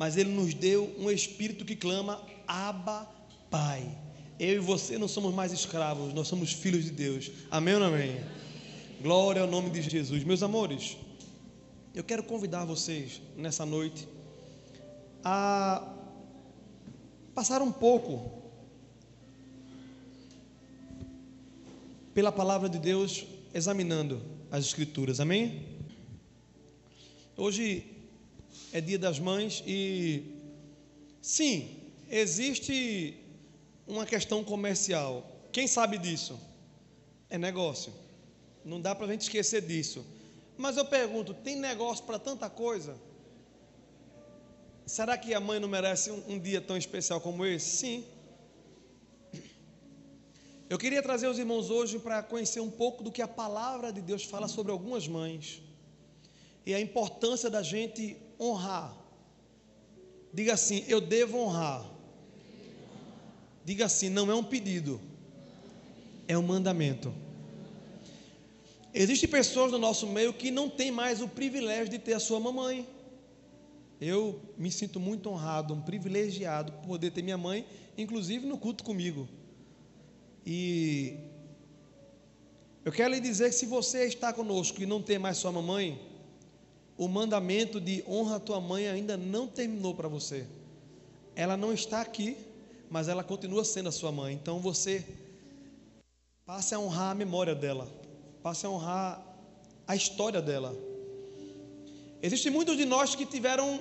mas Ele nos deu um espírito que clama: Abba, Pai. Eu e você não somos mais escravos, nós somos filhos de Deus. Amém ou não amém? Glória ao nome de Jesus. Meus amores, eu quero convidar vocês nessa noite a passar um pouco pela palavra de Deus, examinando as Escrituras, amém? Hoje é dia das mães e, sim, existe uma questão comercial. Quem sabe disso? É negócio. Não dá para a gente esquecer disso. Mas eu pergunto: tem negócio para tanta coisa? Será que a mãe não merece um, um dia tão especial como esse? Sim. Eu queria trazer os irmãos hoje para conhecer um pouco do que a palavra de Deus fala sobre algumas mães e a importância da gente honrar. Diga assim: eu devo honrar. Diga assim: não é um pedido, é um mandamento. Existem pessoas no nosso meio que não têm mais o privilégio de ter a sua mamãe. Eu me sinto muito honrado, um privilegiado por poder ter minha mãe, inclusive no culto comigo. E eu quero lhe dizer que se você está conosco e não tem mais sua mamãe, o mandamento de honra a tua mãe ainda não terminou para você. Ela não está aqui, mas ela continua sendo a sua mãe. Então você passe a honrar a memória dela, passe a honrar a história dela. Existem muitos de nós que tiveram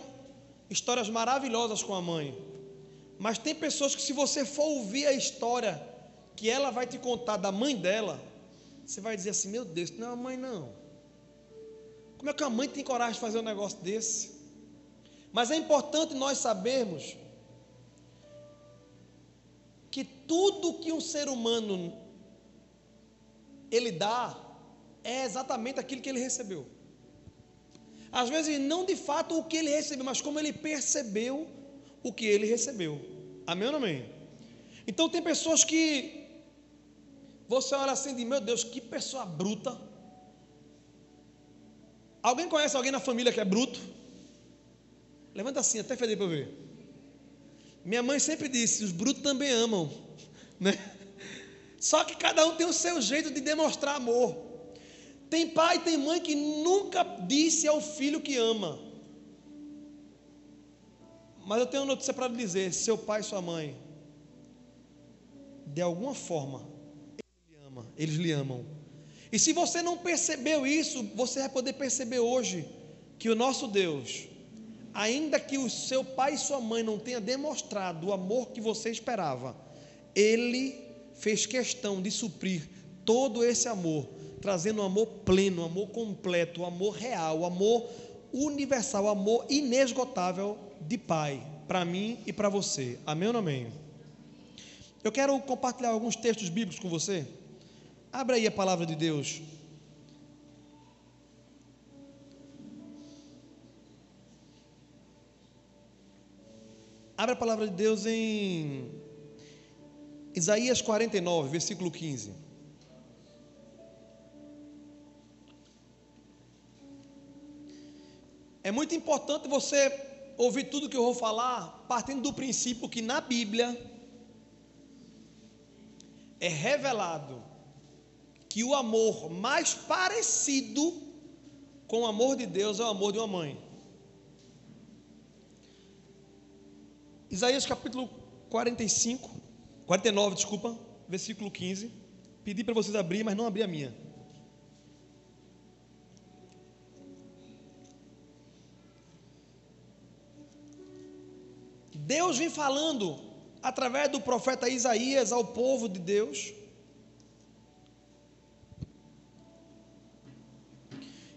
histórias maravilhosas com a mãe, mas tem pessoas que, se você for ouvir a história que ela vai te contar da mãe dela, você vai dizer assim: Meu Deus, não é uma mãe, não. Como é que a mãe tem coragem de fazer um negócio desse? Mas é importante nós sabermos que tudo que um ser humano ele dá é exatamente aquilo que ele recebeu. Às vezes não de fato o que ele recebeu, mas como ele percebeu o que ele recebeu. Amém ou não amém? Então tem pessoas que você olha assim e diz: Meu Deus, que pessoa bruta. Alguém conhece alguém na família que é bruto? Levanta assim, até feder para ver. Minha mãe sempre disse: Os brutos também amam. Né? Só que cada um tem o seu jeito de demonstrar amor. Tem pai e tem mãe que nunca disse ao filho que ama. Mas eu tenho uma notícia para lhe dizer: seu pai e sua mãe, de alguma forma, ama, eles lhe amam. E se você não percebeu isso, você vai poder perceber hoje que o nosso Deus, ainda que o seu pai e sua mãe não tenham demonstrado o amor que você esperava, ele fez questão de suprir todo esse amor, trazendo um amor pleno, um amor completo, um amor real, um amor universal, um amor inesgotável de pai, para mim e para você. Amém ou não amém? Eu quero compartilhar alguns textos bíblicos com você. Abra aí a palavra de Deus. Abra a palavra de Deus em Isaías 49, versículo 15. É muito importante você ouvir tudo que eu vou falar, partindo do princípio que na Bíblia é revelado que o amor mais parecido com o amor de Deus é o amor de uma mãe. Isaías capítulo 45, 49, desculpa, versículo 15. Pedi para vocês abrir, mas não abri a minha. Deus vem falando através do profeta Isaías ao povo de Deus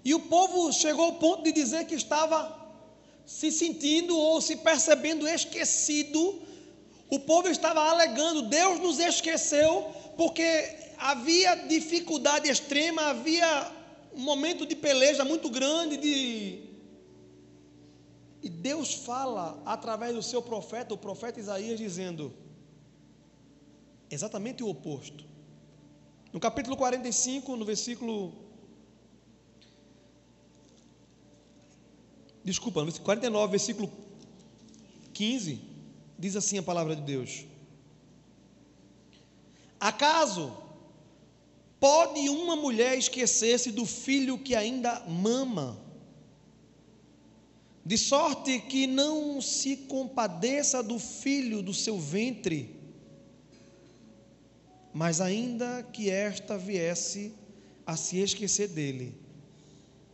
E o povo chegou ao ponto de dizer que estava se sentindo ou se percebendo esquecido. O povo estava alegando: Deus nos esqueceu, porque havia dificuldade extrema, havia um momento de peleja muito grande. De... E Deus fala através do seu profeta, o profeta Isaías, dizendo exatamente o oposto. No capítulo 45, no versículo desculpa, no 49, versículo 15, diz assim a palavra de Deus: Acaso pode uma mulher esquecer-se do filho que ainda mama, de sorte que não se compadeça do filho do seu ventre? Mas ainda que esta viesse a se esquecer dele,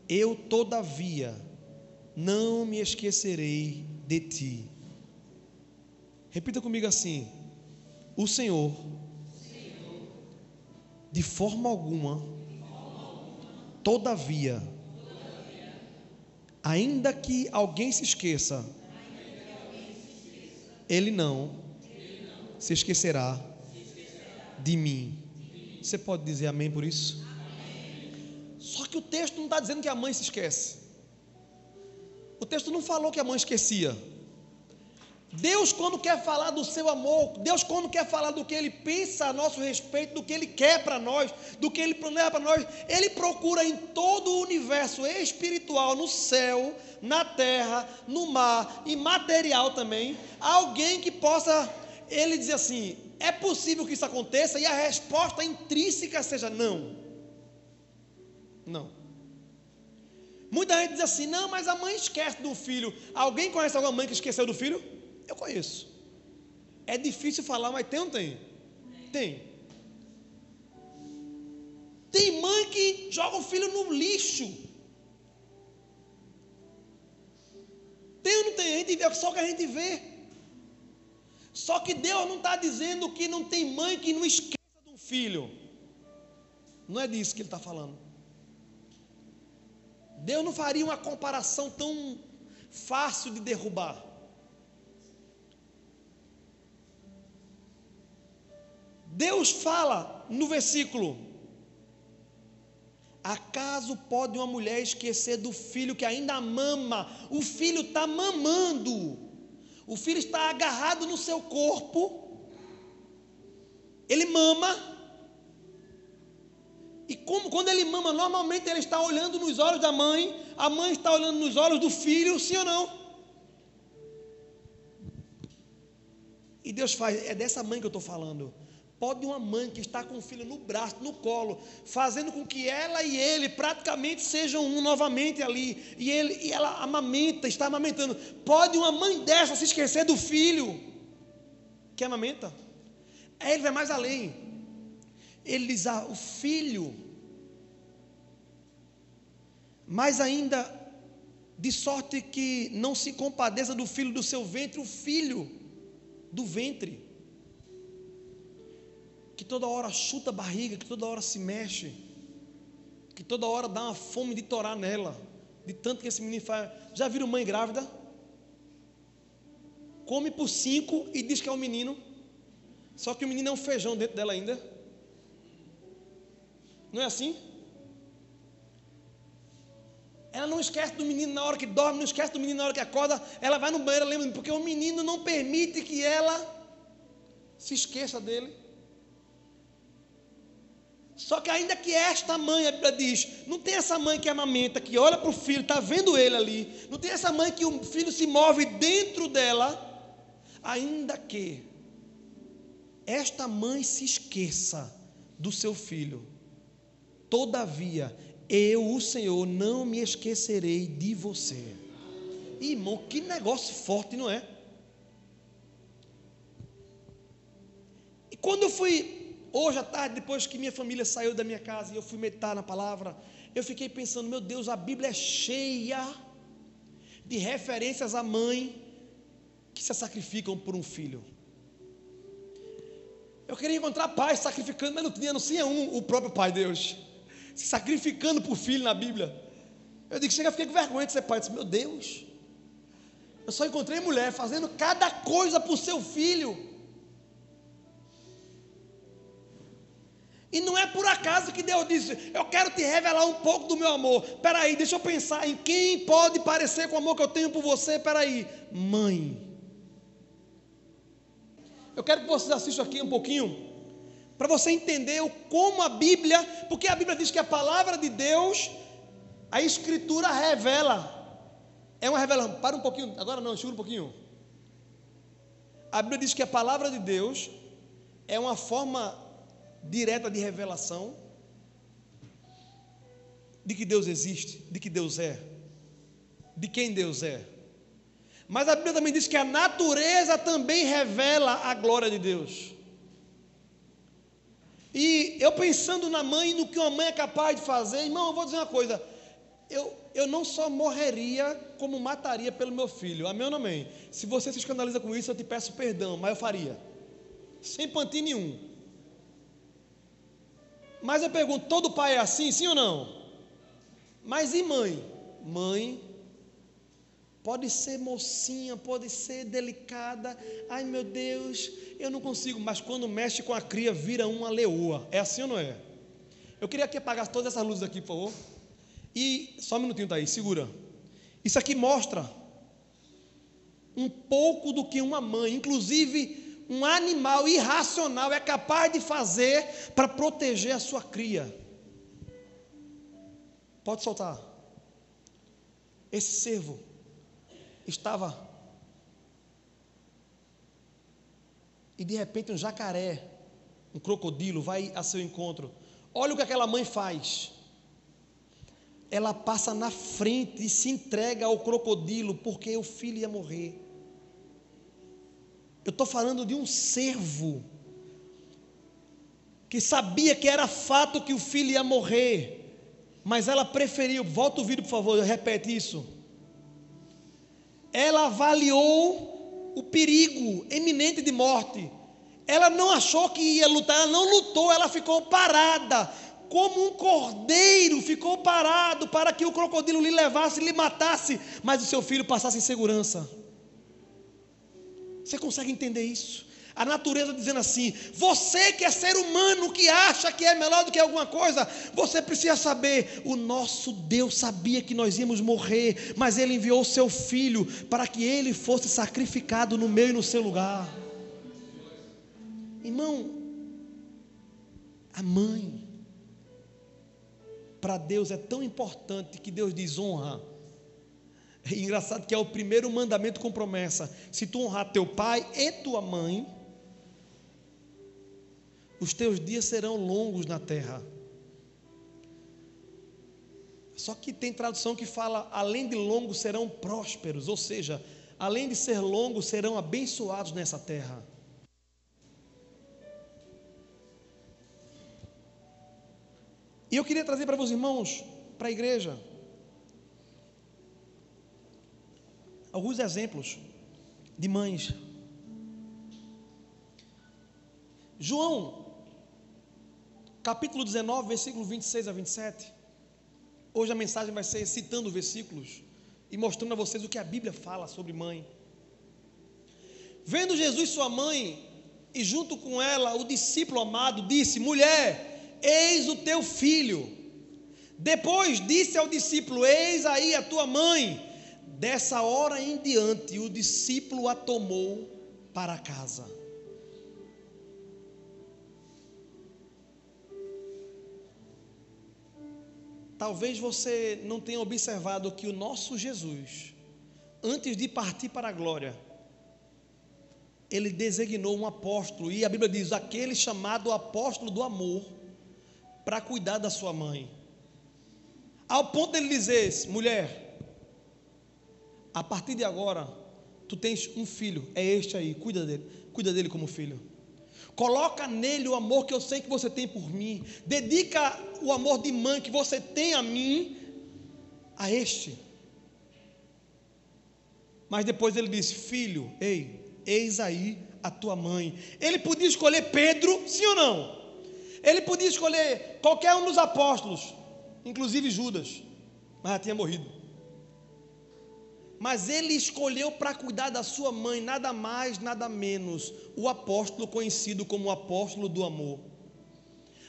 eu todavia não me esquecerei de ti. Repita comigo assim: o Senhor, de forma alguma, todavia, ainda que alguém se esqueça, ele não se esquecerá de mim. Você pode dizer amém por isso? Só que o texto não está dizendo que a mãe se esquece. O texto não falou que a mãe esquecia. Deus, quando quer falar do seu amor, Deus, quando quer falar do que Ele pensa a nosso respeito, do que Ele quer para nós, do que Ele planeja para nós, Ele procura em todo o universo espiritual, no céu, na terra, no mar e material também, alguém que possa, Ele dizer assim: é possível que isso aconteça? E a resposta intrínseca seja não. Não. Muita gente diz assim: não, mas a mãe esquece do filho. Alguém conhece alguma mãe que esqueceu do filho? Eu conheço. É difícil falar, mas tem ou não tem? Tem. Tem mãe que joga o filho no lixo. Tem ou não tem? A gente vê, só que a gente vê. Só que Deus não está dizendo que não tem mãe que não esqueça de um filho. Não é disso que Ele está falando. Deus não faria uma comparação tão fácil de derrubar. Deus fala no versículo: Acaso pode uma mulher esquecer do filho que ainda mama? O filho está mamando, o filho está agarrado no seu corpo, ele mama, e como quando ele mama, normalmente ele está olhando nos olhos da mãe, a mãe está olhando nos olhos do filho, sim ou não? E Deus faz, é dessa mãe que eu estou falando. Pode uma mãe que está com o filho no braço, no colo, fazendo com que ela e ele praticamente sejam um novamente ali, e, ele, e ela amamenta, está amamentando. Pode uma mãe dessa se esquecer do filho que amamenta? Aí ele vai mais além ele diz: ah, o filho, mais ainda, de sorte que não se compadeça do filho do seu ventre, o filho do ventre, que toda hora chuta a barriga, que toda hora se mexe, que toda hora dá uma fome de torar nela, de tanto que esse menino faz. Já viram mãe grávida? Come por cinco e diz que é um menino, só que o menino é um feijão dentro dela ainda. Não é assim? Ela não esquece do menino na hora que dorme, não esquece do menino na hora que acorda. Ela vai no banheiro, lembra, porque o menino não permite que ela se esqueça dele. Só que ainda que esta mãe, a Bíblia diz, não tem essa mãe que amamenta, que olha para o filho, está vendo ele ali, não tem essa mãe que o filho se move dentro dela, ainda que esta mãe se esqueça do seu filho, Todavia, eu, o Senhor, não me esquecerei de você. Irmão, que negócio forte, não é? E quando eu fui, hoje à tarde, depois que minha família saiu da minha casa e eu fui meditar na palavra, eu fiquei pensando, meu Deus, a Bíblia é cheia de referências à mãe que se sacrificam por um filho. Eu queria encontrar pais sacrificando, mas não tinha, não tinha um, o próprio Pai Deus se sacrificando por filho na Bíblia. Eu digo, chega, fiquei com vergonha de ser pai. Eu disse, meu Deus, eu só encontrei mulher fazendo cada coisa por seu filho. E não é por acaso que Deus disse: Eu quero te revelar um pouco do meu amor. Peraí, deixa eu pensar em quem pode parecer com o amor que eu tenho por você. Peraí, mãe. Eu quero que vocês assistam aqui um pouquinho para você entender como a Bíblia, porque a Bíblia diz que a palavra de Deus, a Escritura revela. É uma revelação. Para um pouquinho, agora não, segura um pouquinho. A Bíblia diz que a palavra de Deus é uma forma direta de revelação de que Deus existe, de que Deus é, de quem Deus é. Mas a Bíblia também diz que a natureza também revela a glória de Deus. E eu pensando na mãe, no que uma mãe é capaz de fazer, irmão, eu vou dizer uma coisa. Eu, eu não só morreria, como mataria pelo meu filho. Amém ou não amém? Se você se escandaliza com isso, eu te peço perdão, mas eu faria. Sem pantinho nenhum. Mas eu pergunto, todo pai é assim, sim ou não? Mas e mãe? Mãe pode ser mocinha, pode ser delicada. Ai meu Deus, eu não consigo. Mas quando mexe com a cria, vira uma leoa. É assim ou não é? Eu queria que apagasse todas essas luzes aqui, por favor. E só um minutinho, tá aí, segura. Isso aqui mostra um pouco do que uma mãe, inclusive um animal irracional, é capaz de fazer para proteger a sua cria. Pode soltar. Esse servo estava. E de repente um jacaré, um crocodilo, vai a seu encontro. Olha o que aquela mãe faz. Ela passa na frente e se entrega ao crocodilo, porque o filho ia morrer. Eu estou falando de um servo que sabia que era fato que o filho ia morrer mas ela preferiu, volta o vídeo por favor, repete isso. Ela avaliou o perigo eminente de morte. Ela não achou que ia lutar, ela não lutou, ela ficou parada, como um cordeiro, ficou parado para que o crocodilo lhe levasse, lhe matasse, mas o seu filho passasse em segurança. Você consegue entender isso? A natureza dizendo assim: você que é ser humano, que acha que é melhor do que alguma coisa, você precisa saber: o nosso Deus sabia que nós íamos morrer, mas Ele enviou o seu filho para que ele fosse sacrificado no meio e no seu lugar. Irmão, a mãe, para Deus é tão importante que Deus diz honra. É engraçado que é o primeiro mandamento com promessa. Se tu honrar teu pai e tua mãe, os teus dias serão longos na terra. Só que tem tradução que fala, além de longos serão prósperos, ou seja, além de ser longos, serão abençoados nessa terra. E eu queria trazer para os irmãos, para a igreja, alguns exemplos de mães. João capítulo 19, versículo 26 a 27. Hoje a mensagem vai ser citando versículos e mostrando a vocês o que a Bíblia fala sobre mãe. Vendo Jesus sua mãe, e junto com ela o discípulo amado, disse: Mulher, eis o teu filho. Depois disse ao discípulo: Eis aí a tua mãe. Dessa hora em diante, o discípulo a tomou para casa. Talvez você não tenha observado que o nosso Jesus, antes de partir para a glória, ele designou um apóstolo, e a Bíblia diz: aquele chamado apóstolo do amor, para cuidar da sua mãe. Ao ponto dele dizer: mulher, a partir de agora, tu tens um filho, é este aí, cuida dele, cuida dele como filho. Coloca nele o amor que eu sei que você tem por mim. Dedica o amor de mãe que você tem a mim a este. Mas depois ele disse: Filho, ei, eis aí a tua mãe. Ele podia escolher Pedro, sim ou não? Ele podia escolher qualquer um dos apóstolos, inclusive Judas, mas já tinha morrido mas ele escolheu para cuidar da sua mãe, nada mais, nada menos, o apóstolo conhecido como o apóstolo do amor.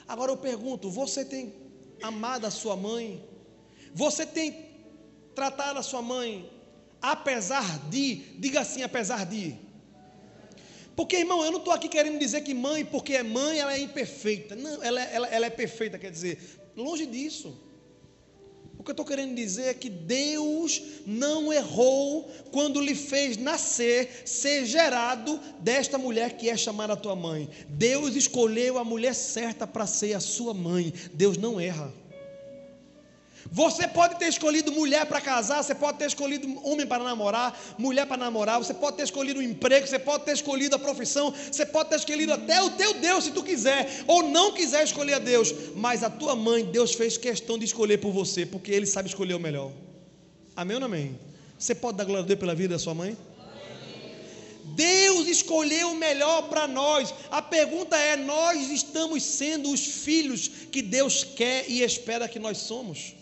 Agora eu pergunto: você tem amado a sua mãe? Você tem tratado a sua mãe apesar de, diga assim, apesar de. Porque, irmão, eu não estou aqui querendo dizer que mãe, porque é mãe, ela é imperfeita. Não, ela, ela, ela é perfeita, quer dizer, longe disso. O que eu estou querendo dizer é que Deus não errou quando lhe fez nascer, ser gerado desta mulher que é chamada tua mãe. Deus escolheu a mulher certa para ser a sua mãe. Deus não erra. Você pode ter escolhido mulher para casar, você pode ter escolhido homem para namorar, mulher para namorar, você pode ter escolhido um emprego, você pode ter escolhido a profissão, você pode ter escolhido até o teu Deus se tu quiser, ou não quiser escolher a Deus, mas a tua mãe, Deus fez questão de escolher por você, porque Ele sabe escolher o melhor. Amém ou não amém? Você pode dar glória a Deus pela vida da sua mãe? Deus escolheu o melhor para nós. A pergunta é: nós estamos sendo os filhos que Deus quer e espera que nós somos?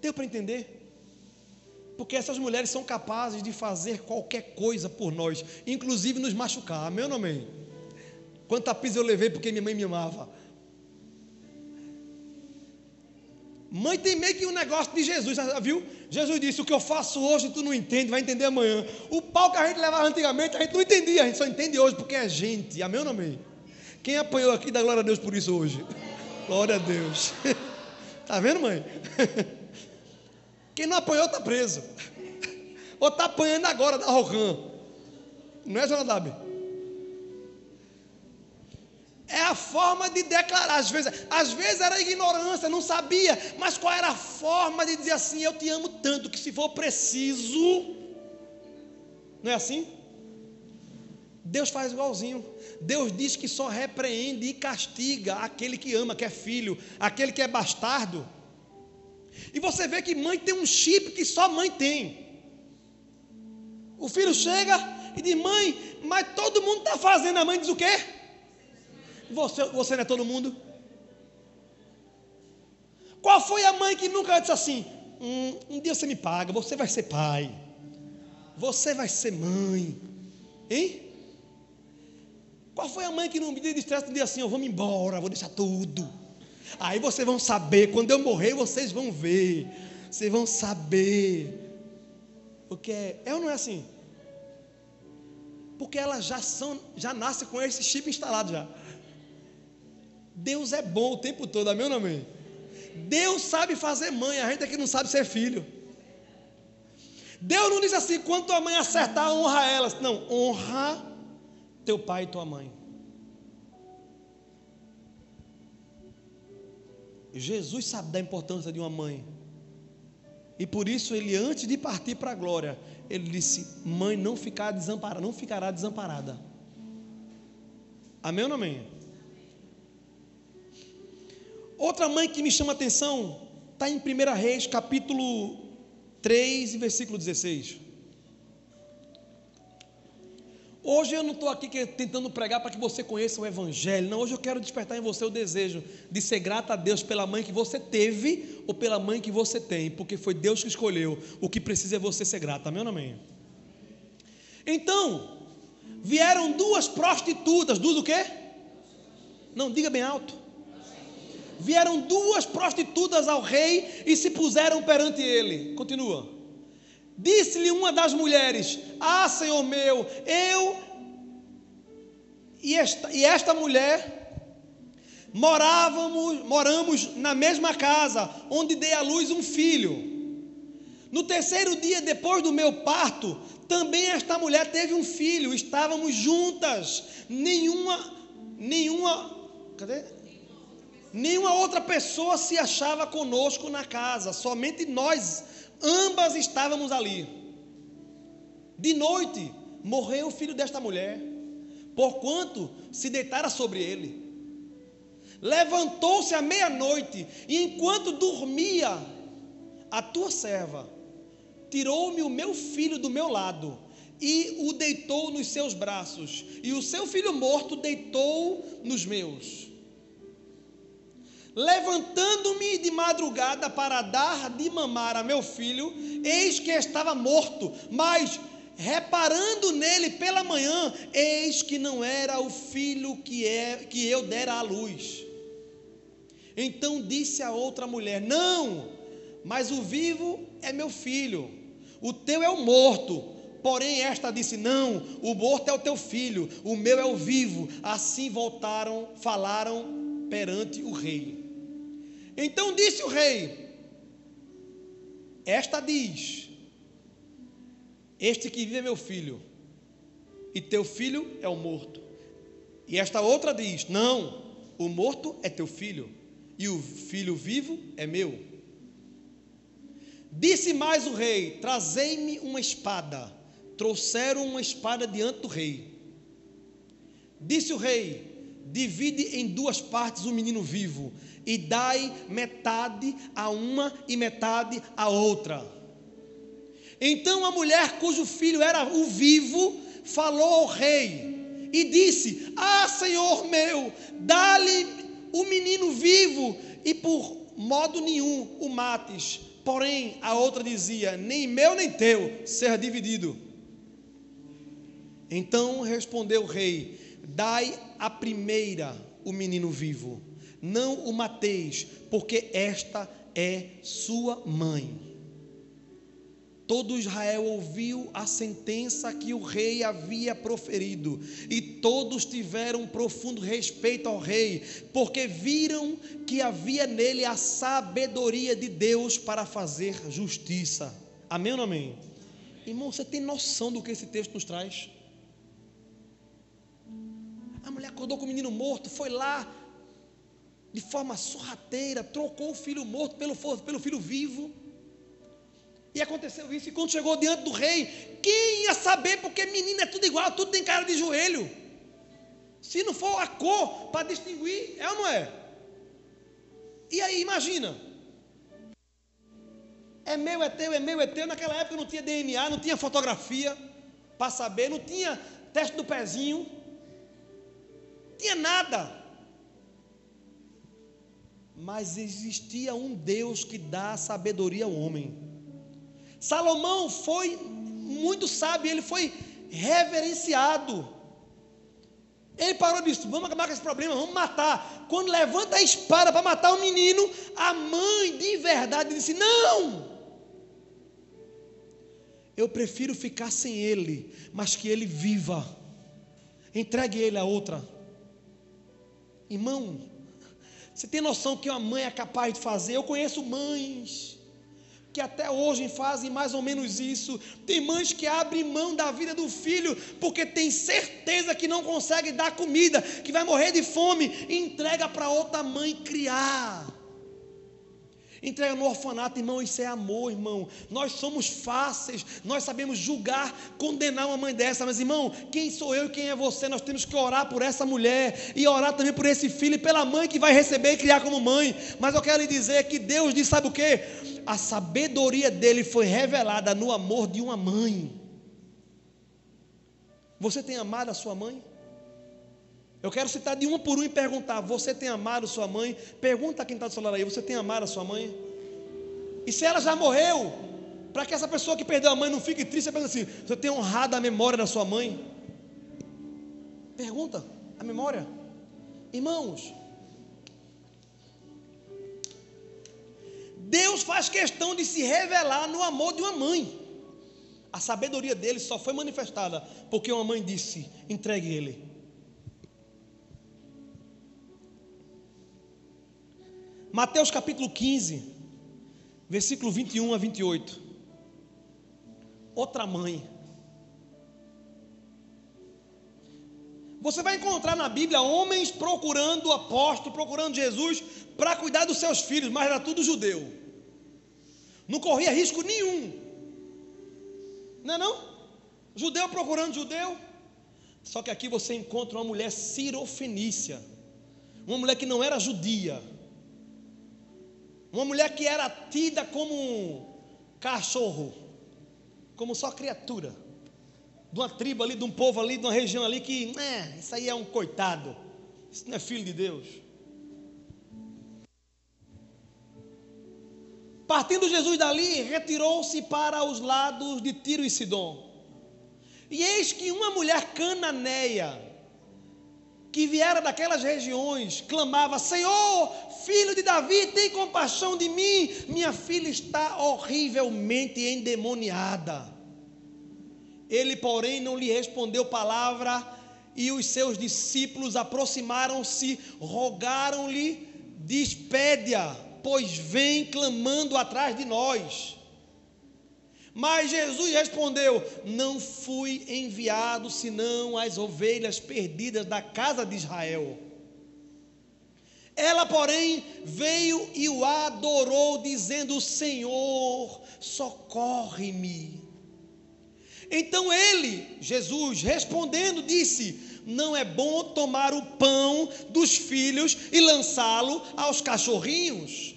Deu para entender? Porque essas mulheres são capazes de fazer qualquer coisa por nós, inclusive nos machucar. Amém ou não amém? Quanta pisa eu levei porque minha mãe me amava. Mãe tem meio que um negócio de Jesus, viu? Jesus disse: O que eu faço hoje tu não entende, vai entender amanhã. O pau que a gente levava antigamente, a gente não entendia, a gente só entende hoje porque é gente. Amém ou não amém? Quem apanhou aqui, dá glória a Deus por isso hoje. Glória a Deus. Está vendo, mãe? Quem não apanhou está preso. Ou está apanhando agora da Rocan. Não é, Jonadab? É a forma de declarar. Às vezes, às vezes era ignorância, não sabia. Mas qual era a forma de dizer assim: Eu te amo tanto que se for preciso. Não é assim? Deus faz igualzinho. Deus diz que só repreende e castiga aquele que ama, que é filho, aquele que é bastardo. E você vê que mãe tem um chip que só mãe tem. O filho chega e diz: Mãe, mas todo mundo está fazendo. A mãe diz o quê? Você, você não é todo mundo? Qual foi a mãe que nunca disse assim: hum, Um dia você me paga, você vai ser pai, você vai ser mãe, hein? Qual foi a mãe que num dia de estresse disse assim: Eu vou me embora, vou deixar tudo. Aí vocês vão saber, quando eu morrer, vocês vão ver. Vocês vão saber. Porque é, ou não é assim? Porque elas já são, já nascem com esse chip instalado já. Deus é bom o tempo todo, amém ou não amém? Deus sabe fazer mãe, a gente aqui não sabe ser filho. Deus não diz assim, quando tua mãe acertar, honra elas. Não, honra teu pai e tua mãe. Jesus sabe da importância de uma mãe. E por isso ele, antes de partir para a glória, ele disse: Mãe, não ficará desamparada, não ficará desamparada. Amém ou não amém? Outra mãe que me chama a atenção está em 1 Reis, capítulo 3, versículo 16. Hoje eu não estou aqui tentando pregar para que você conheça o Evangelho, não. Hoje eu quero despertar em você o desejo de ser grata a Deus pela mãe que você teve ou pela mãe que você tem, porque foi Deus que escolheu. O que precisa é você ser grato, amém ou não amém? Então, vieram duas prostitutas, duas o quê? Não, diga bem alto. Vieram duas prostitutas ao rei e se puseram perante ele. Continua. Disse-lhe uma das mulheres: Ah, Senhor meu, eu e esta, e esta mulher morávamos, moramos na mesma casa, onde dei à luz um filho. No terceiro dia depois do meu parto, também esta mulher teve um filho, estávamos juntas. Nenhuma nenhuma cadê? Nenhuma outra pessoa se achava conosco na casa, somente nós ambas estávamos ali. De noite morreu o filho desta mulher, porquanto se deitara sobre ele. Levantou-se à meia-noite, e enquanto dormia, a tua serva tirou-me o meu filho do meu lado e o deitou nos seus braços, e o seu filho morto deitou nos meus. Levantando-me de madrugada para dar de mamar a meu filho, eis que estava morto, mas reparando nele pela manhã, eis que não era o filho que, é, que eu dera à luz. Então disse a outra mulher: Não, mas o vivo é meu filho, o teu é o morto. Porém, esta disse: Não, o morto é o teu filho, o meu é o vivo. Assim voltaram, falaram perante o rei. Então disse o rei: Esta diz: Este que vive é meu filho, e teu filho é o morto. E esta outra diz: Não, o morto é teu filho, e o filho vivo é meu. Disse mais o rei: Trazei-me uma espada. Trouxeram uma espada diante do rei. Disse o rei: Divide em duas partes o menino vivo, e dai metade a uma e metade a outra. Então a mulher cujo filho era o vivo falou ao rei e disse: Ah, senhor meu, dá-lhe o menino vivo e por modo nenhum o mates. Porém, a outra dizia: Nem meu nem teu, ser dividido. Então respondeu o rei: Dai a primeira o menino vivo, não o mateis, porque esta é sua mãe. Todo Israel ouviu a sentença que o rei havia proferido, e todos tiveram profundo respeito ao rei, porque viram que havia nele a sabedoria de Deus para fazer justiça. Amém ou não amém? Irmão, você tem noção do que esse texto nos traz? Mulher acordou com o menino morto, foi lá, de forma sorrateira, trocou o filho morto pelo, pelo filho vivo. E aconteceu isso, e quando chegou diante do rei, quem ia saber? Porque menino é tudo igual, tudo tem cara de joelho. Se não for a cor para distinguir, é ou não é? E aí, imagina. É meu, é teu, é meu, é teu. Naquela época não tinha DNA, não tinha fotografia para saber, não tinha teste do pezinho, tinha nada. Mas existia um Deus que dá sabedoria ao homem. Salomão foi muito sábio, ele foi reverenciado. Ele parou disse: Vamos acabar com esse problema, vamos matar. Quando levanta a espada para matar o menino, a mãe de verdade disse: Não, eu prefiro ficar sem ele, mas que ele viva. Entregue ele a outra. Irmão, você tem noção que uma mãe é capaz de fazer? Eu conheço mães que até hoje fazem mais ou menos isso. Tem mães que abrem mão da vida do filho porque tem certeza que não consegue dar comida, que vai morrer de fome, e entrega para outra mãe criar. Entrega no orfanato, irmão, isso é amor, irmão. Nós somos fáceis, nós sabemos julgar, condenar uma mãe dessa, mas irmão, quem sou eu e quem é você? Nós temos que orar por essa mulher e orar também por esse filho e pela mãe que vai receber e criar como mãe. Mas eu quero lhe dizer que Deus diz: sabe o que? A sabedoria dele foi revelada no amor de uma mãe. Você tem amado a sua mãe? Eu quero citar de uma por uma e perguntar: Você tem amado sua mãe? Pergunta a quem está do lado aí: Você tem amado a sua mãe? E se ela já morreu, para que essa pessoa que perdeu a mãe não fique triste, você pensa assim: Você tem honrado a memória da sua mãe? Pergunta a memória, irmãos. Deus faz questão de se revelar no amor de uma mãe. A sabedoria dele só foi manifestada porque uma mãe disse: entregue ele. Mateus capítulo 15, versículo 21 a 28. Outra mãe. Você vai encontrar na Bíblia homens procurando o apóstolo, procurando Jesus para cuidar dos seus filhos, mas era tudo judeu. Não corria risco nenhum. Não é não? Judeu procurando judeu. Só que aqui você encontra uma mulher cirofenícia. Uma mulher que não era judia uma mulher que era tida como um cachorro, como só criatura, de uma tribo ali, de um povo ali, de uma região ali que, é, isso aí é um coitado, isso não é filho de Deus. Partindo Jesus dali, retirou-se para os lados de Tiro e Sidom. E eis que uma mulher cananeia, que viera daquelas regiões, clamava: Senhor, filho de Davi, tem compaixão de mim, minha filha está horrivelmente endemoniada. Ele, porém, não lhe respondeu palavra, e os seus discípulos aproximaram-se, rogaram-lhe, despede-a, pois vem clamando atrás de nós. Mas Jesus respondeu: Não fui enviado senão as ovelhas perdidas da casa de Israel. Ela, porém, veio e o adorou, dizendo: Senhor, socorre-me. Então ele, Jesus, respondendo, disse: Não é bom tomar o pão dos filhos e lançá-lo aos cachorrinhos.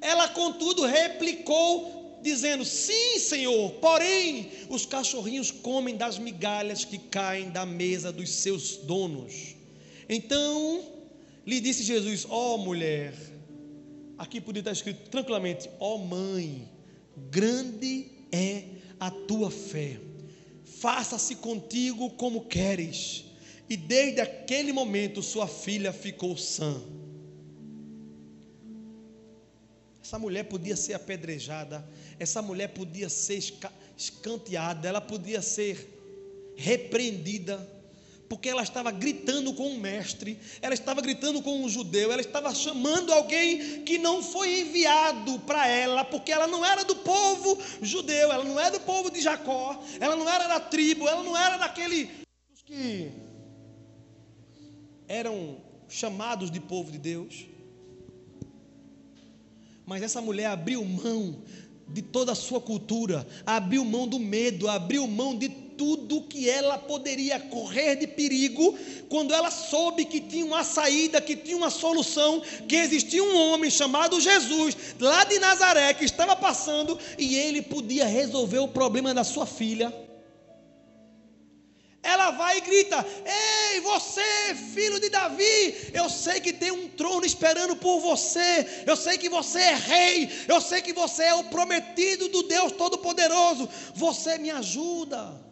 Ela, contudo, replicou, dizendo: Sim, Senhor, porém, os cachorrinhos comem das migalhas que caem da mesa dos seus donos. Então lhe disse Jesus: Ó oh, mulher, aqui podia estar escrito tranquilamente: Ó oh, mãe, grande é a tua fé, faça-se contigo como queres. E desde aquele momento sua filha ficou sã. Essa mulher podia ser apedrejada, essa mulher podia ser escanteada, ela podia ser repreendida, porque ela estava gritando com o mestre, ela estava gritando com um judeu, ela estava chamando alguém que não foi enviado para ela, porque ela não era do povo judeu, ela não era do povo de Jacó, ela não era da tribo, ela não era daquele que eram chamados de povo de Deus. Mas essa mulher abriu mão de toda a sua cultura, abriu mão do medo, abriu mão de tudo que ela poderia correr de perigo, quando ela soube que tinha uma saída, que tinha uma solução, que existia um homem chamado Jesus, lá de Nazaré, que estava passando e ele podia resolver o problema da sua filha. Ela vai e grita: Ei, você, filho de Davi, eu sei que tem um trono esperando por você, eu sei que você é rei, eu sei que você é o prometido do Deus Todo-Poderoso, você me ajuda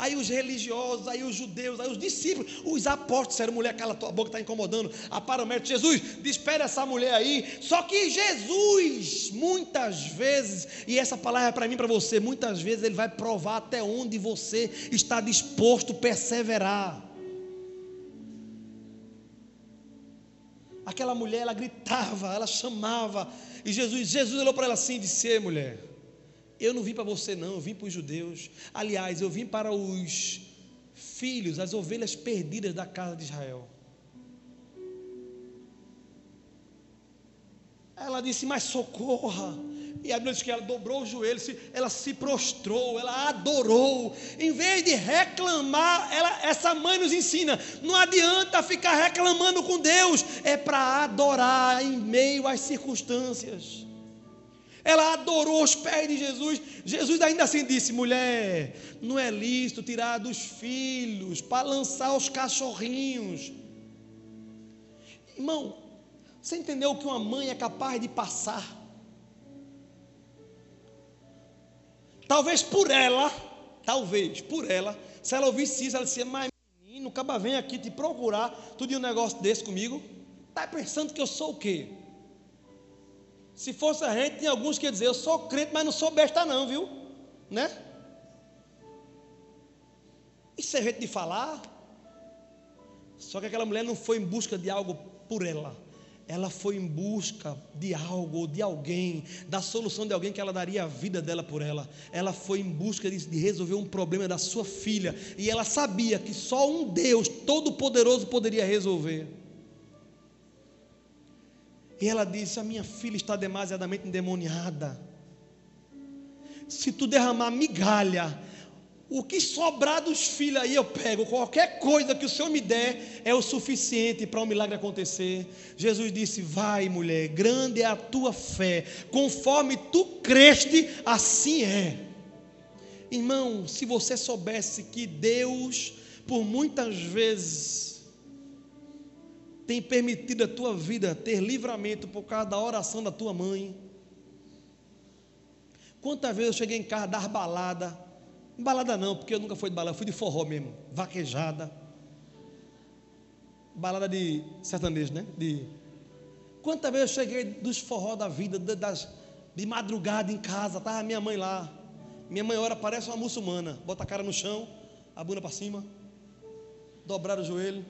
aí os religiosos, aí os judeus, aí os discípulos, os apóstolos disseram: mulher, cala tua boca, está incomodando. A paramédico, Jesus, despede essa mulher aí. Só que Jesus, muitas vezes, e essa palavra é para mim, para você, muitas vezes ele vai provar até onde você está disposto a perseverar. Aquela mulher, ela gritava, ela chamava, e Jesus, Jesus olhou para ela assim e disse: mulher, eu não vim para você, não, eu vim para os judeus. Aliás, eu vim para os filhos, as ovelhas perdidas da casa de Israel. Ela disse, mas socorra. E a Bíblia diz que ela dobrou os joelhos, ela se prostrou, ela adorou. Em vez de reclamar, ela, essa mãe nos ensina: não adianta ficar reclamando com Deus, é para adorar em meio às circunstâncias. Ela adorou os pés de Jesus. Jesus ainda assim disse: mulher, não é lícito tirar dos filhos para lançar os cachorrinhos. Irmão, você entendeu o que uma mãe é capaz de passar? Talvez por ela, talvez por ela, se ela ouvisse isso, ela disse: Mas menino, acaba vem aqui te procurar, tu de um negócio desse comigo. Está pensando que eu sou o quê? Se fosse a gente, tinha alguns que dizer, eu sou crente, mas não sou besta não, viu? Né? Isso é jeito de falar. Só que aquela mulher não foi em busca de algo por ela. Ela foi em busca de algo, de alguém, da solução de alguém que ela daria a vida dela por ela. Ela foi em busca de, de resolver um problema da sua filha. E ela sabia que só um Deus Todo-Poderoso poderia resolver. E ela disse: A minha filha está demasiadamente endemoniada. Se tu derramar migalha, o que sobrar dos filhos aí eu pego, qualquer coisa que o Senhor me der é o suficiente para o um milagre acontecer. Jesus disse: Vai, mulher, grande é a tua fé, conforme tu creste, assim é. Irmão, se você soubesse que Deus, por muitas vezes, tem permitido a tua vida ter livramento por causa da oração da tua mãe. Quantas vezes eu cheguei em casa dar balada, balada não, porque eu nunca fui de balada, fui de forró mesmo, vaquejada, balada de sertanejo, né? De quantas vezes eu cheguei dos forró da vida, das, de madrugada em casa, estava minha mãe lá, minha mãe ora parece uma muçulmana, bota a cara no chão, a bunda para cima, dobrar o joelho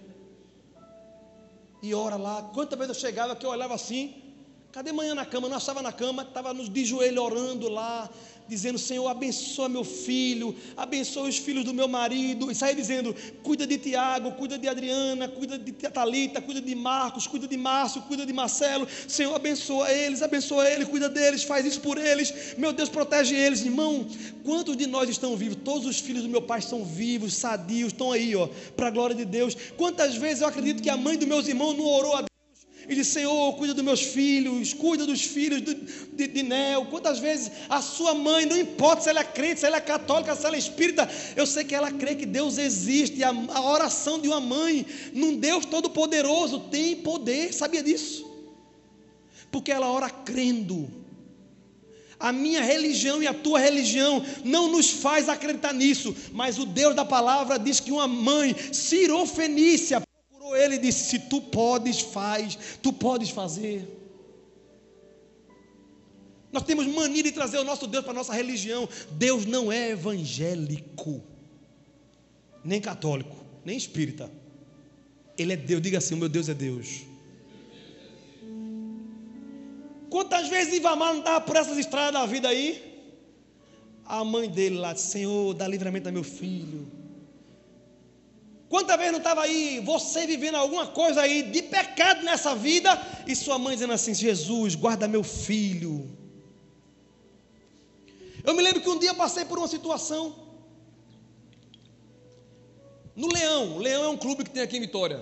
e ora lá. Quantas vezes eu chegava que eu olhava assim, Cadê manhã na cama? Não estava na cama, estava de joelho orando lá, dizendo: Senhor, abençoa meu filho, abençoa os filhos do meu marido. E saía dizendo: cuida de Tiago, cuida de Adriana, cuida de Talita, cuida de Marcos, cuida de Márcio, cuida de Marcelo. Senhor, abençoa eles, abençoa eles, cuida deles, faz isso por eles. Meu Deus, protege eles. Irmão, quantos de nós estão vivos? Todos os filhos do meu pai estão vivos, sadios, estão aí, ó, para a glória de Deus. Quantas vezes eu acredito que a mãe dos meus irmãos não orou a e diz: Senhor, cuida dos meus filhos, cuida dos filhos de, de, Nel. Quantas vezes a sua mãe, não importa se ela é crente, se ela é católica, se ela é espírita, eu sei que ela crê que Deus existe. A, a oração de uma mãe num Deus Todo-Poderoso tem poder, sabia disso? Porque ela ora crendo. A minha religião e a tua religião não nos faz acreditar nisso, mas o Deus da palavra diz que uma mãe cirofenícia ele disse: Se tu podes, faz, tu podes fazer. Nós temos mania de trazer o nosso Deus para a nossa religião. Deus não é evangélico, nem católico, nem espírita. Ele é Deus, diga assim: o meu Deus é Deus. Quantas vezes Ivamar não estava por essas estradas da vida aí? A mãe dele lá disse: Senhor, dá livramento a meu filho. Quantas vezes não estava aí você vivendo alguma coisa aí de pecado nessa vida e sua mãe dizendo assim: Jesus, guarda meu filho. Eu me lembro que um dia eu passei por uma situação no Leão. O Leão é um clube que tem aqui em Vitória.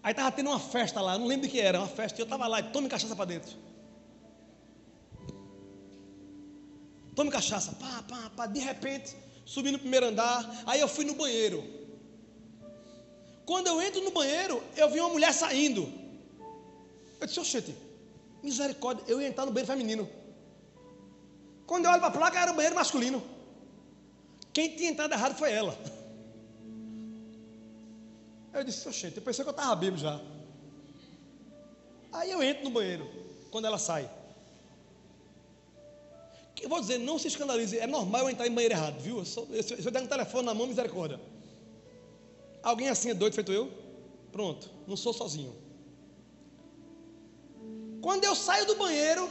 Aí estava tendo uma festa lá, não lembro o que era, uma festa. E eu estava lá e tome cachaça para dentro. Tome cachaça, pá, pá, pá. De repente, subi no primeiro andar. Aí eu fui no banheiro. Quando eu entro no banheiro, eu vi uma mulher saindo. Eu disse, oxente, misericórdia, eu ia entrar no banheiro feminino. Quando eu olho para a placa, era o banheiro masculino. Quem tinha entrado errado foi ela. Eu disse, oxente, eu pensei que eu estava bêbado já. Aí eu entro no banheiro, quando ela sai. Eu vou dizer, não se escandalize, é normal eu entrar em banheiro errado, viu? Se eu, se eu der um telefone na mão, misericórdia. Alguém assim é doido feito eu? Pronto, não sou sozinho. Quando eu saio do banheiro,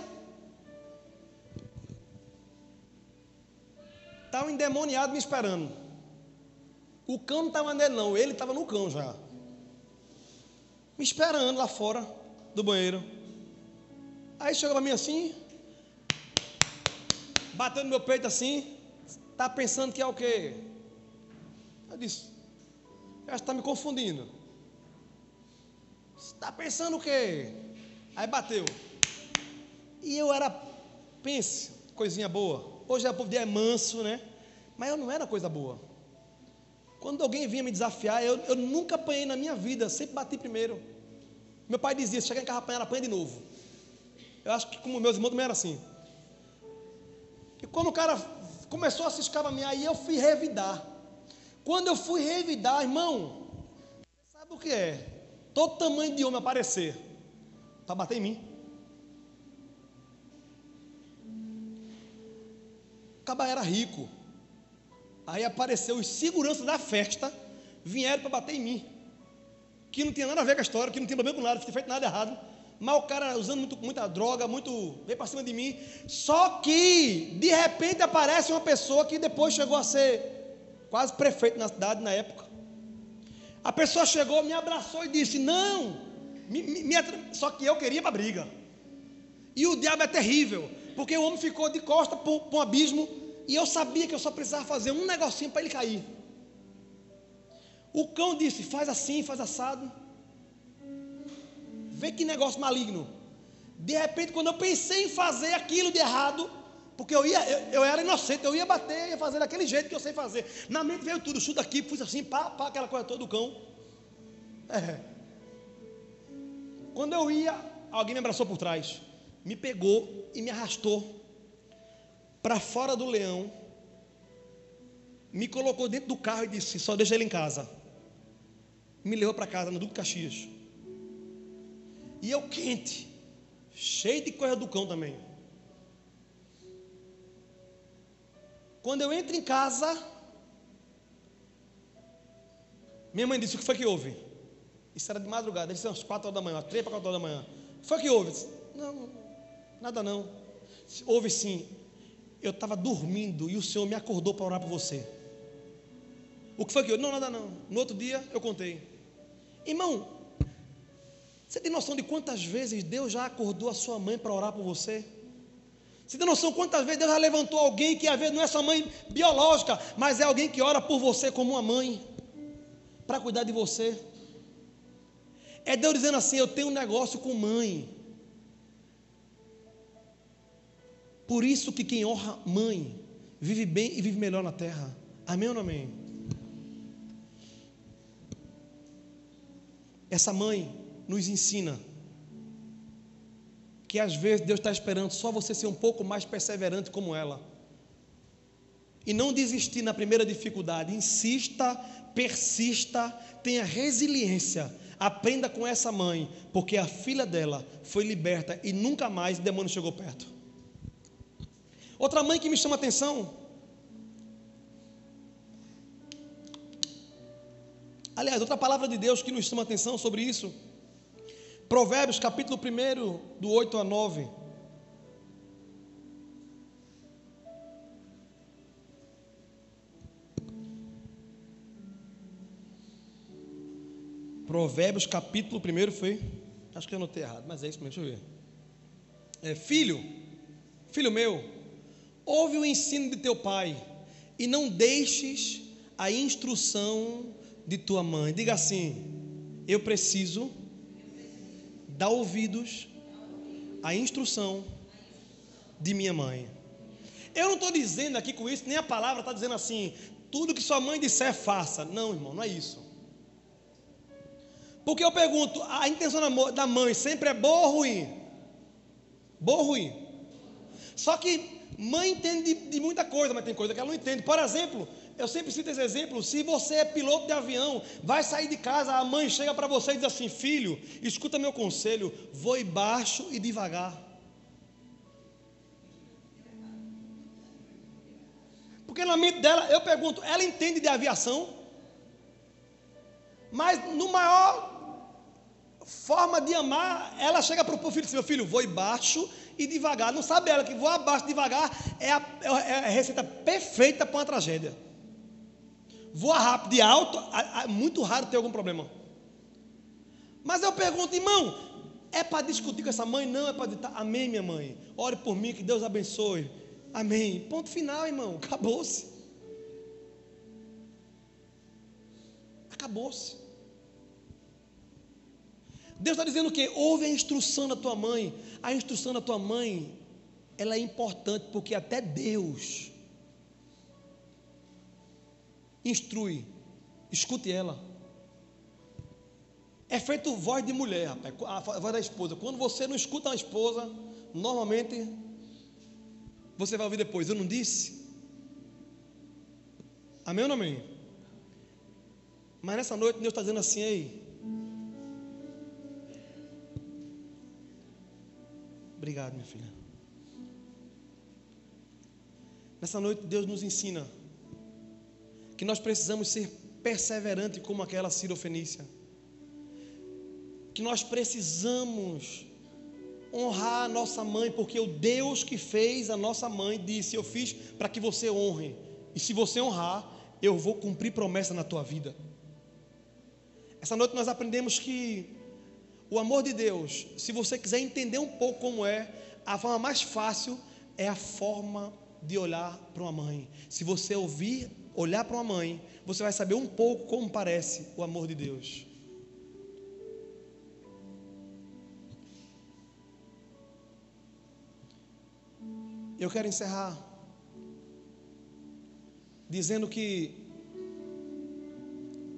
está um endemoniado me esperando. O cão não estava nele, não, ele estava no cão já. Me esperando lá fora do banheiro. Aí chegou para mim assim, batendo no meu peito assim, está pensando que é o quê? Eu disse, que está me confundindo. Você está pensando o quê? Aí bateu. E eu era, pense, coisinha boa. Hoje o povo é manso, né? Mas eu não era coisa boa. Quando alguém vinha me desafiar, eu, eu nunca apanhei na minha vida, sempre bati primeiro. Meu pai dizia: se chegar em casa apanhar, apanha de novo. Eu acho que como meus irmãos também era assim. E quando o cara começou a se escavamear, aí eu fui revidar. Quando eu fui revidar, irmão, sabe o que é? Todo tamanho de homem aparecer para bater em mim. O caba era rico. Aí apareceu os seguranças da festa, vieram para bater em mim. Que não tinha nada a ver com a história, que não tinha problema com nada, não tinha feito nada errado. Mas o cara usando muito, muita droga, muito. veio para cima de mim. Só que, de repente, aparece uma pessoa que depois chegou a ser quase prefeito na cidade na época. A pessoa chegou, me abraçou e disse: Não, me, me, só que eu queria para briga. E o diabo é terrível, porque o homem ficou de costa para um abismo e eu sabia que eu só precisava fazer um negocinho para ele cair. O cão disse: Faz assim, faz assado. Vê que negócio maligno. De repente, quando eu pensei em fazer aquilo de errado, porque eu ia, eu, eu, era inocente, eu ia bater, ia fazer daquele jeito que eu sei fazer. Na mente veio tudo, chuta aqui, pus assim, pá, pá, aquela coisa toda do cão. É. Quando eu ia, alguém me abraçou por trás, me pegou e me arrastou para fora do leão, me colocou dentro do carro e disse: só deixa ele em casa. Me levou para casa, no Duque Caxias. E eu quente, cheio de coisa do cão também. Quando eu entro em casa, minha mãe disse: O que foi que houve? Isso era de madrugada, isso umas 4 horas da manhã, 3 para 4 horas da manhã. O que foi que houve? Não, nada não. Houve sim. Eu estava dormindo e o Senhor me acordou para orar por você. O que foi que eu? Não, nada não. No outro dia eu contei. Irmão, você tem noção de quantas vezes Deus já acordou a sua mãe para orar por você? Você tem noção quantas vezes Deus já levantou alguém que às vezes não é sua mãe biológica, mas é alguém que ora por você como uma mãe, para cuidar de você? É Deus dizendo assim: Eu tenho um negócio com mãe. Por isso que quem honra mãe vive bem e vive melhor na terra. Amém ou não amém? Essa mãe nos ensina que às vezes Deus está esperando só você ser um pouco mais perseverante como ela. E não desistir na primeira dificuldade. Insista, persista, tenha resiliência. Aprenda com essa mãe, porque a filha dela foi liberta e nunca mais o demônio chegou perto. Outra mãe que me chama a atenção. Aliás, outra palavra de Deus que nos chama a atenção sobre isso Provérbios capítulo 1, do 8 a 9. Provérbios capítulo 1 foi. Acho que eu anotei errado, mas é isso mesmo, deixa eu ver. É, filho, filho meu, ouve o ensino de teu pai, e não deixes a instrução de tua mãe. Diga assim: eu preciso dá ouvidos à instrução de minha mãe. Eu não estou dizendo aqui com isso, nem a palavra está dizendo assim, tudo que sua mãe disser, faça. Não, irmão, não é isso. Porque eu pergunto, a intenção da mãe sempre é boa ou ruim? Boa ou ruim? Só que mãe entende de, de muita coisa, mas tem coisa que ela não entende. Por exemplo, eu sempre cito esse exemplo. Se você é piloto de avião, vai sair de casa, a mãe chega para você e diz assim: Filho, escuta meu conselho, voe baixo e devagar. Porque na mente dela, eu pergunto, ela entende de aviação? Mas no maior forma de amar, ela chega para o filho: Meu filho, voe baixo e devagar. Não sabe ela que voar baixo devagar é a, é a receita perfeita para uma tragédia voa rápido e alto, é muito raro ter algum problema. Mas eu pergunto, irmão, é para discutir com essa mãe? Não, é para dizer, amém, minha mãe. Ore por mim, que Deus abençoe. Amém. Ponto final, irmão. Acabou-se. Acabou-se. Deus está dizendo o quê? Ouve a instrução da tua mãe. A instrução da tua mãe, ela é importante porque até Deus instrui, escute ela. É feito voz de mulher, rapaz, a voz da esposa. Quando você não escuta a esposa, normalmente você vai ouvir depois. Eu não disse? Amém ou não amém? Mas nessa noite Deus está dizendo assim, ei. Obrigado, minha filha. Nessa noite Deus nos ensina que nós precisamos ser perseverantes como aquela Fenícia. Que nós precisamos honrar a nossa mãe, porque o Deus que fez a nossa mãe disse: Eu fiz para que você honre, e se você honrar, eu vou cumprir promessa na tua vida. Essa noite nós aprendemos que o amor de Deus, se você quiser entender um pouco como é, a forma mais fácil é a forma de olhar para uma mãe. Se você ouvir olhar para uma mãe, você vai saber um pouco como parece o amor de Deus. Eu quero encerrar dizendo que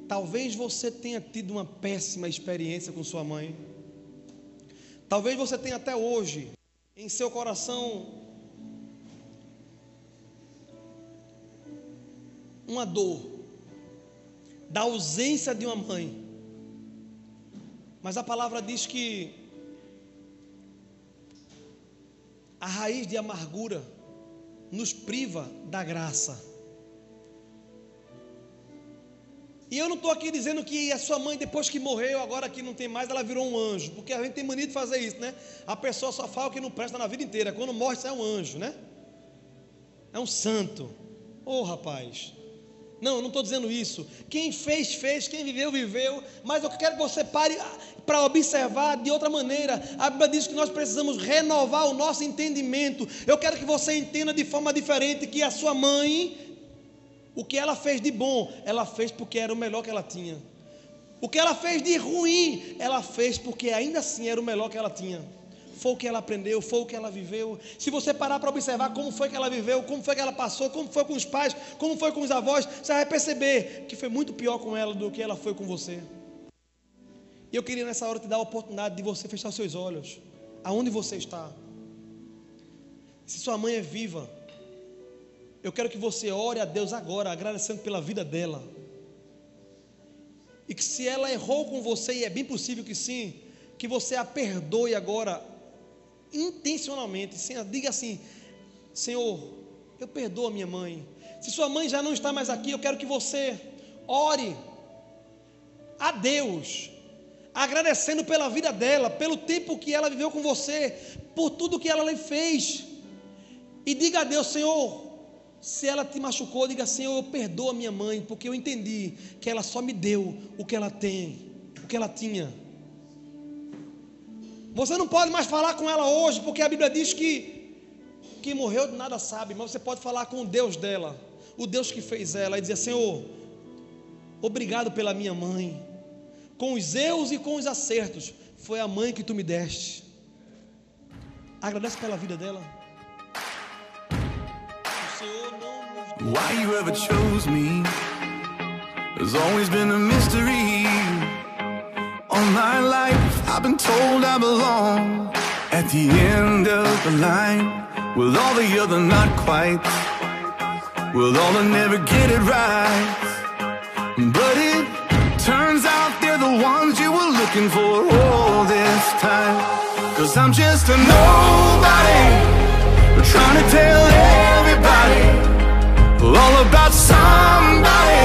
talvez você tenha tido uma péssima experiência com sua mãe. Talvez você tenha até hoje em seu coração uma dor da ausência de uma mãe. Mas a palavra diz que a raiz de amargura nos priva da graça. E eu não estou aqui dizendo que a sua mãe, depois que morreu, agora que não tem mais, ela virou um anjo. Porque a gente tem mania de fazer isso, né? A pessoa só fala o que não presta na vida inteira. Quando morre, é um anjo, né? É um santo. Ô oh, rapaz. Não, eu não estou dizendo isso. Quem fez, fez. Quem viveu, viveu. Mas eu quero que você pare para observar de outra maneira. A Bíblia diz que nós precisamos renovar o nosso entendimento. Eu quero que você entenda de forma diferente que a sua mãe o que ela fez de bom, ela fez porque era o melhor que ela tinha. O que ela fez de ruim, ela fez porque ainda assim era o melhor que ela tinha. Foi o que ela aprendeu, foi o que ela viveu. Se você parar para observar como foi que ela viveu, como foi que ela passou, como foi com os pais, como foi com os avós, você vai perceber que foi muito pior com ela do que ela foi com você. E eu queria nessa hora te dar a oportunidade de você fechar seus olhos. Aonde você está? Se sua mãe é viva, eu quero que você ore a Deus agora, agradecendo pela vida dela. E que se ela errou com você, e é bem possível que sim, que você a perdoe agora, intencionalmente. Diga assim: Senhor, eu perdoo a minha mãe. Se sua mãe já não está mais aqui, eu quero que você ore a Deus, agradecendo pela vida dela, pelo tempo que ela viveu com você, por tudo que ela lhe fez. E diga a Deus, Senhor, se ela te machucou, diga Senhor, eu perdoo a minha mãe, porque eu entendi que ela só me deu o que ela tem, o que ela tinha. Você não pode mais falar com ela hoje, porque a Bíblia diz que que morreu nada sabe, mas você pode falar com o Deus dela, o Deus que fez ela, e dizer: Senhor, obrigado pela minha mãe, com os erros e com os acertos, foi a mãe que tu me deste. Agradece pela vida dela. Why you ever chose me has always been a mystery. All my life I've been told I belong at the end of the line with all the other not quite, with all the never get it right. But it turns out they're the ones you were looking for all this time. Cause I'm just a nobody, trying to tell everybody all about somebody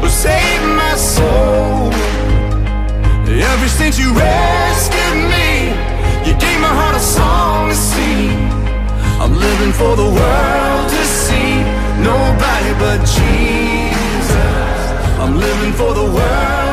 who saved my soul. Ever since you rescued me, you gave my heart a song to sing. I'm living for the world to see, nobody but Jesus. I'm living for the world.